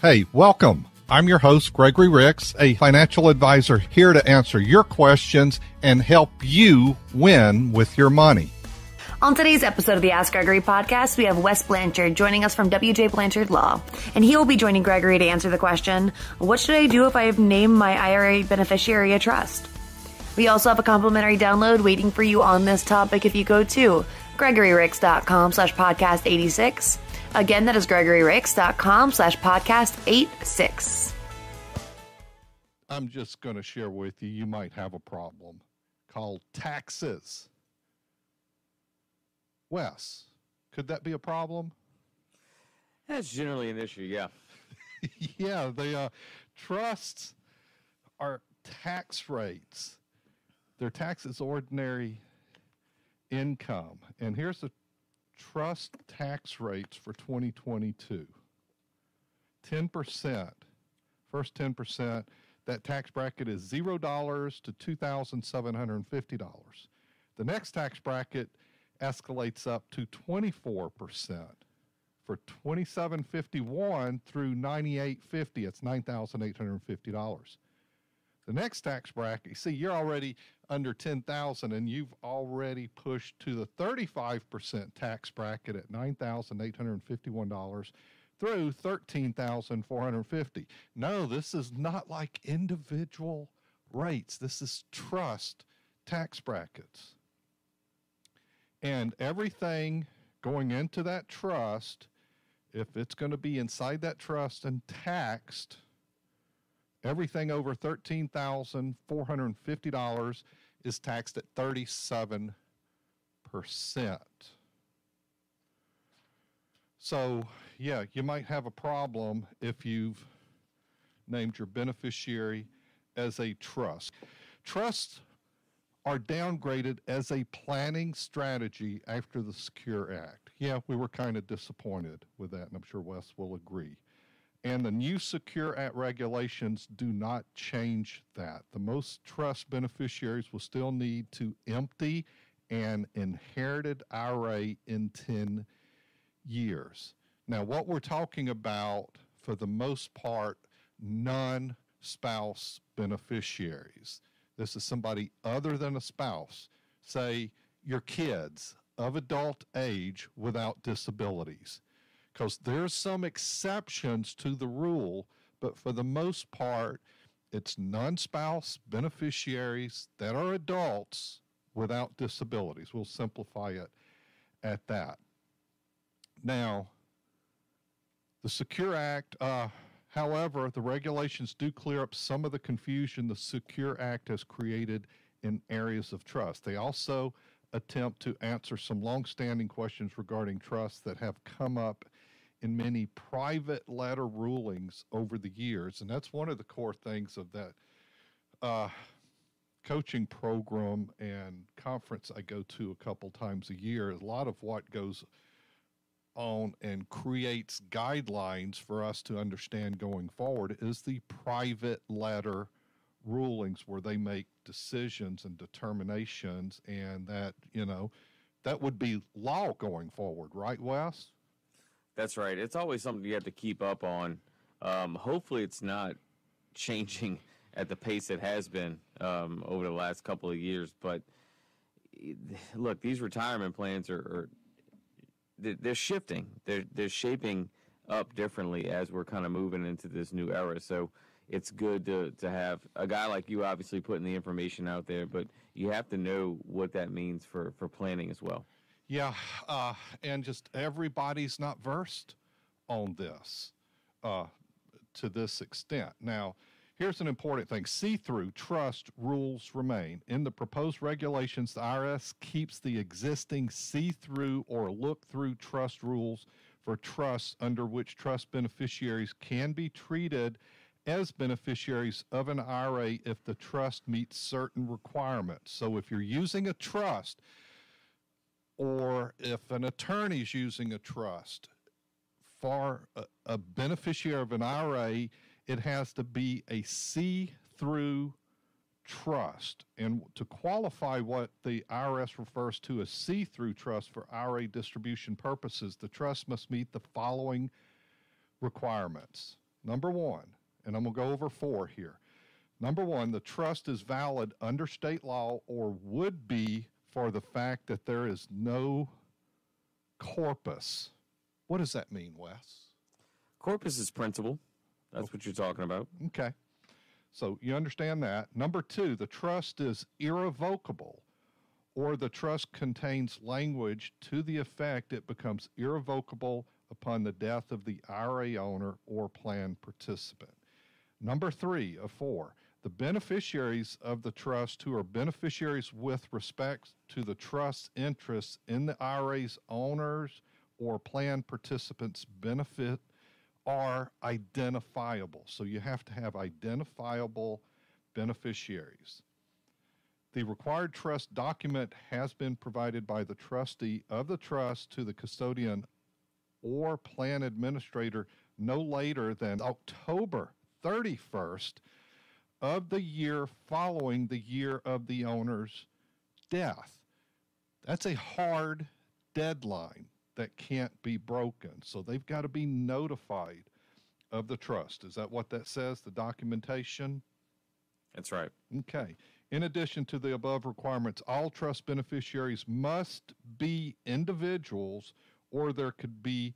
Hey, welcome. I'm your host, Gregory Ricks, a financial advisor here to answer your questions and help you win with your money. On today's episode of the Ask Gregory podcast, we have Wes Blanchard joining us from WJ Blanchard Law, and he will be joining Gregory to answer the question What should I do if I have named my IRA beneficiary a trust? We also have a complimentary download waiting for you on this topic if you go to gregoryricks.com slash podcast 86 Again, that is gregoryricks.com slash podcast 86. I'm just going to share with you, you might have a problem called taxes. Wes, could that be a problem? That's generally an issue, yeah. yeah, the uh, trusts are tax rates. Their tax is ordinary income. And here's the trust tax rates for 2022 10%. First 10%, that tax bracket is $0 to $2,750. The next tax bracket escalates up to 24% for 2751 through 9850 it's $9,850. The next tax bracket, see, you're already under 10,000 and you've already pushed to the 35% tax bracket at $9,851 through 13,450. No, this is not like individual rates. This is trust tax brackets. And everything going into that trust, if it's going to be inside that trust and taxed, Everything over $13,450 is taxed at 37%. So, yeah, you might have a problem if you've named your beneficiary as a trust. Trusts are downgraded as a planning strategy after the Secure Act. Yeah, we were kind of disappointed with that, and I'm sure Wes will agree. And the new Secure Act regulations do not change that. The most trust beneficiaries will still need to empty an inherited IRA in 10 years. Now, what we're talking about, for the most part, non spouse beneficiaries. This is somebody other than a spouse. Say your kids of adult age without disabilities because there's some exceptions to the rule, but for the most part, it's non spouse beneficiaries that are adults without disabilities. We'll simplify it at that. Now, the Secure Act, uh, however, the regulations do clear up some of the confusion the Secure Act has created in areas of trust. They also attempt to answer some longstanding questions regarding trust that have come up in many private letter rulings over the years. And that's one of the core things of that uh, coaching program and conference I go to a couple times a year. A lot of what goes on and creates guidelines for us to understand going forward is the private letter rulings where they make decisions and determinations and that you know that would be law going forward right wes that's right. It's always something you have to keep up on. Um, hopefully, it's not changing at the pace it has been um, over the last couple of years. But look, these retirement plans are, are they're shifting. They're they're shaping up differently as we're kind of moving into this new era. So it's good to to have a guy like you obviously putting the information out there, but you have to know what that means for for planning as well. Yeah, uh, and just everybody's not versed on this uh, to this extent. Now, here's an important thing see through trust rules remain. In the proposed regulations, the IRS keeps the existing see through or look through trust rules for trusts under which trust beneficiaries can be treated as beneficiaries of an IRA if the trust meets certain requirements. So if you're using a trust, or if an attorney is using a trust for a, a beneficiary of an IRA, it has to be a see through trust. And to qualify what the IRS refers to as see through trust for IRA distribution purposes, the trust must meet the following requirements Number one, and I'm going to go over four here. Number one, the trust is valid under state law or would be for the fact that there is no corpus. What does that mean, Wes? Corpus is principal. That's what you're talking about. Okay. So you understand that. Number two, the trust is irrevocable, or the trust contains language to the effect it becomes irrevocable upon the death of the IRA owner or plan participant. Number three of four, the beneficiaries of the trust who are beneficiaries with respect to the trust's interests in the IRA's owners or plan participants' benefit are identifiable. So you have to have identifiable beneficiaries. The required trust document has been provided by the trustee of the trust to the custodian or plan administrator no later than October 31st of the year following the year of the owner's death. That's a hard deadline that can't be broken. So they've got to be notified of the trust. Is that what that says, the documentation? That's right. Okay. In addition to the above requirements, all trust beneficiaries must be individuals or there could be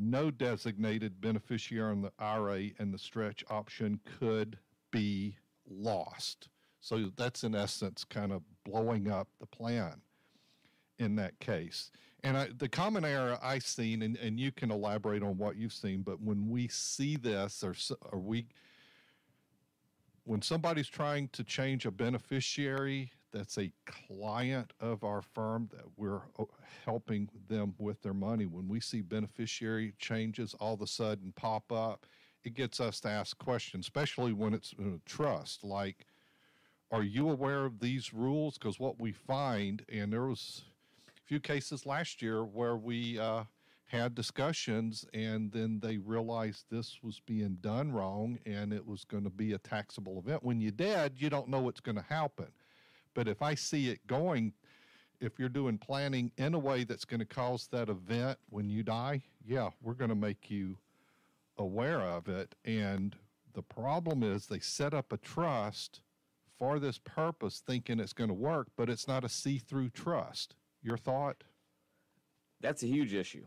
no designated beneficiary in the IRA and the stretch option could be lost. So that's in essence kind of blowing up the plan in that case. And I, the common error I've seen, and, and you can elaborate on what you've seen, but when we see this, or, or we, when somebody's trying to change a beneficiary that's a client of our firm that we're uh, helping them with their money, when we see beneficiary changes all of a sudden pop up, it gets us to ask questions, especially when it's a trust. Like, are you aware of these rules? Because what we find, and there was a few cases last year where we uh, had discussions and then they realized this was being done wrong and it was going to be a taxable event. When you're dead, you don't know what's going to happen. But if I see it going, if you're doing planning in a way that's going to cause that event when you die, yeah, we're going to make you aware of it. And the problem is they set up a trust for this purpose thinking it's going to work, but it's not a see through trust. Your thought? That's a huge issue.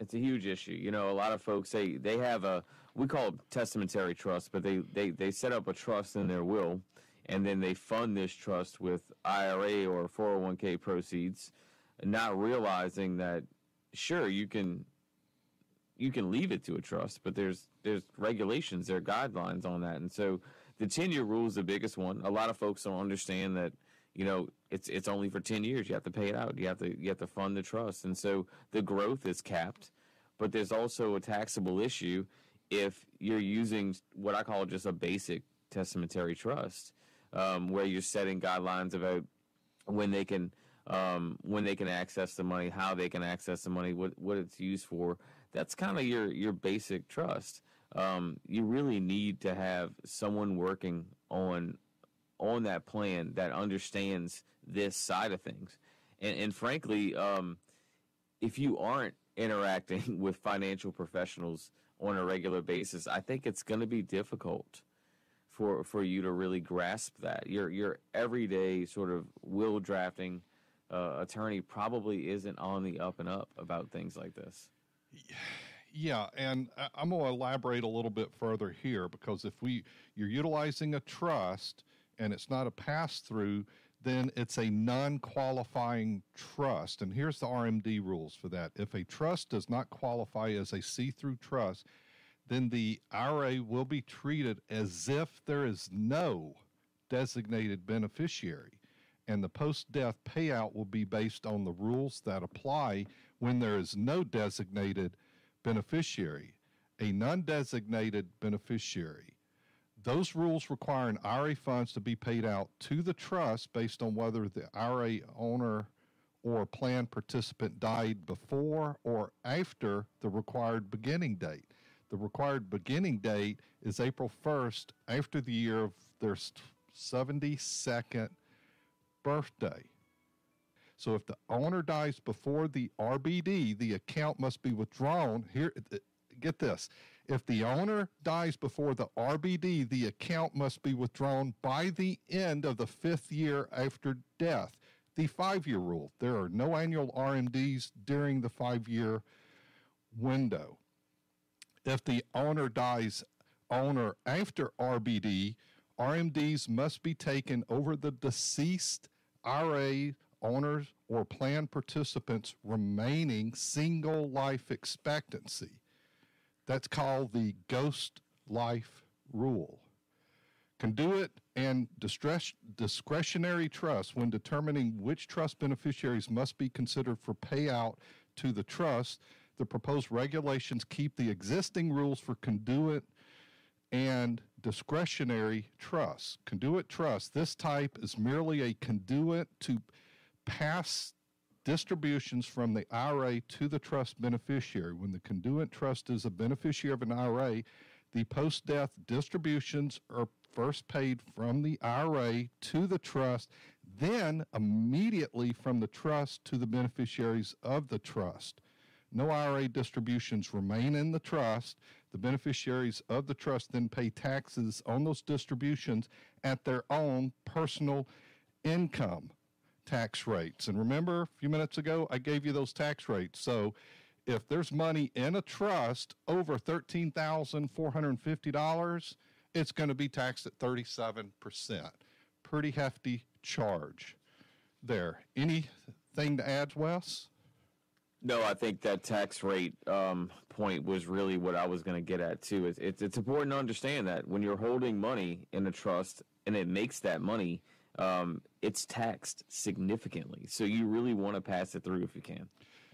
It's a huge issue. You know, a lot of folks say they have a we call it testamentary trust, but they they they set up a trust in their will, and then they fund this trust with IRA or 401k proceeds, not realizing that sure you can you can leave it to a trust, but there's there's regulations, there are guidelines on that, and so the 10 year rule is the biggest one. A lot of folks don't understand that you know it's it's only for 10 years. You have to pay it out. You have to you have to fund the trust. And so the growth is capped but there's also a taxable issue if you're using what i call just a basic testamentary trust um, where you're setting guidelines about when they can um, when they can access the money how they can access the money what what it's used for that's kind of your your basic trust um, you really need to have someone working on on that plan that understands this side of things. And, and frankly, um, if you aren't interacting with financial professionals on a regular basis, I think it's going to be difficult for for you to really grasp that. Your your everyday sort of will drafting uh, attorney probably isn't on the up and up about things like this. Yeah, and I'm going to elaborate a little bit further here because if we you're utilizing a trust and it's not a pass through, then it's a non qualifying trust. And here's the RMD rules for that. If a trust does not qualify as a see through trust, then the IRA will be treated as if there is no designated beneficiary. And the post death payout will be based on the rules that apply when there is no designated beneficiary. A non designated beneficiary those rules require an IRA funds to be paid out to the trust based on whether the IRA owner or plan participant died before or after the required beginning date. The required beginning date is April 1st after the year of their 72nd birthday. So if the owner dies before the RBD, the account must be withdrawn. Here, get this If the owner dies before the RBD, the account must be withdrawn by the end of the fifth year after death. The five year rule there are no annual RMDs during the five year window. If the owner dies owner after RBD, RMDs must be taken over the deceased IRA owners or plan participants remaining single life expectancy. That's called the ghost life rule. Conduit and discretionary trust, when determining which trust beneficiaries must be considered for payout to the trust, the proposed regulations keep the existing rules for conduit and discretionary trust. Conduit trust, this type is merely a conduit to pass distributions from the IRA to the trust beneficiary. When the conduit trust is a beneficiary of an IRA, the post death distributions are first paid from the IRA to the trust, then immediately from the trust to the beneficiaries of the trust. No IRA distributions remain in the trust. The beneficiaries of the trust then pay taxes on those distributions at their own personal income tax rates. And remember, a few minutes ago, I gave you those tax rates. So if there's money in a trust over $13,450, it's going to be taxed at 37%. Pretty hefty charge there. Anything to add, Wes? No, I think that tax rate um, point was really what I was going to get at too. It's, it's, it's important to understand that when you're holding money in a trust and it makes that money, um, it's taxed significantly. So you really want to pass it through if you can.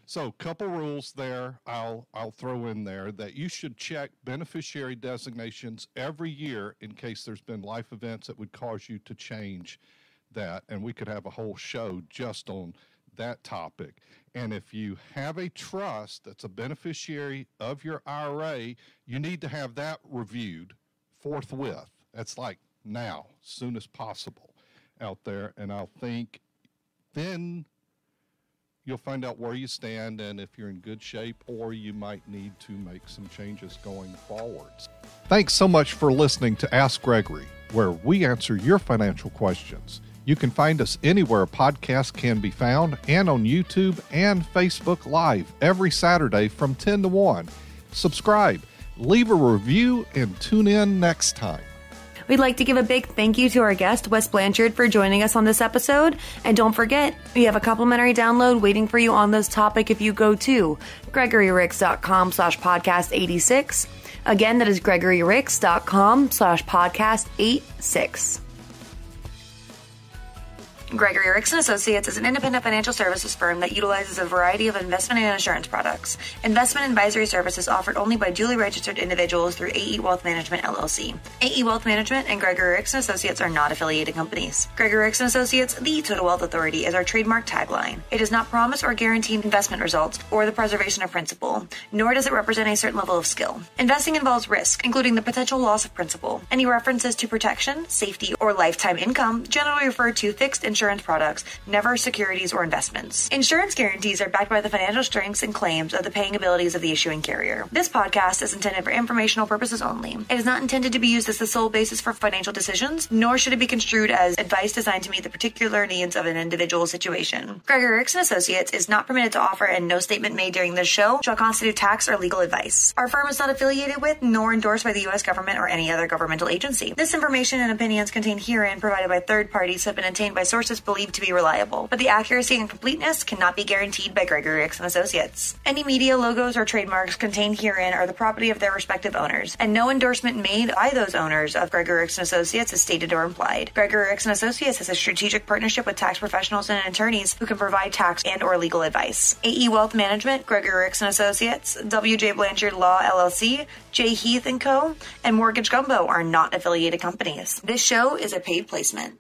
So, couple rules there. I'll I'll throw in there that you should check beneficiary designations every year in case there's been life events that would cause you to change that, and we could have a whole show just on that topic. And if you have a trust that's a beneficiary of your IRA, you need to have that reviewed forthwith. That's like now, soon as possible out there. And I'll think then you'll find out where you stand and if you're in good shape or you might need to make some changes going forwards. Thanks so much for listening to Ask Gregory, where we answer your financial questions. You can find us anywhere podcasts can be found and on YouTube and Facebook Live every Saturday from 10 to 1. Subscribe, leave a review, and tune in next time. We'd like to give a big thank you to our guest, Wes Blanchard, for joining us on this episode. And don't forget, we have a complimentary download waiting for you on this topic if you go to gregoryricks.com slash podcast 86. Again, that is gregoryricks.com slash podcast 86. Gregory Ricks and Associates is an independent financial services firm that utilizes a variety of investment and insurance products. Investment advisory services offered only by duly registered individuals through AE Wealth Management LLC. AE Wealth Management and Gregory Ricks and Associates are not affiliated companies. Gregory Ricks and Associates, the Total Wealth Authority, is our trademark tagline. It does not promise or guarantee investment results or the preservation of principal, nor does it represent a certain level of skill. Investing involves risk, including the potential loss of principal. Any references to protection, safety, or lifetime income generally refer to fixed and insurance products, never securities or investments. Insurance guarantees are backed by the financial strengths and claims of the paying abilities of the issuing carrier. This podcast is intended for informational purposes only. It is not intended to be used as the sole basis for financial decisions, nor should it be construed as advice designed to meet the particular needs of an individual situation. Gregory Ricks and Associates is not permitted to offer, and no statement made during this show shall constitute tax or legal advice. Our firm is not affiliated with nor endorsed by the U.S. government or any other governmental agency. This information and opinions contained herein provided by third parties have been obtained by sources believed believed to be reliable, but the accuracy and completeness cannot be guaranteed by Gregory Ricks and Associates. Any media logos or trademarks contained herein are the property of their respective owners, and no endorsement made by those owners of Gregory Ricks and Associates is stated or implied. Gregory Ricks and Associates has a strategic partnership with tax professionals and attorneys who can provide tax and or legal advice. AE Wealth Management, Gregory Ricks and Associates, WJ Blanchard Law LLC, J Heath and Co., and Mortgage Gumbo are not affiliated companies. This show is a paid placement.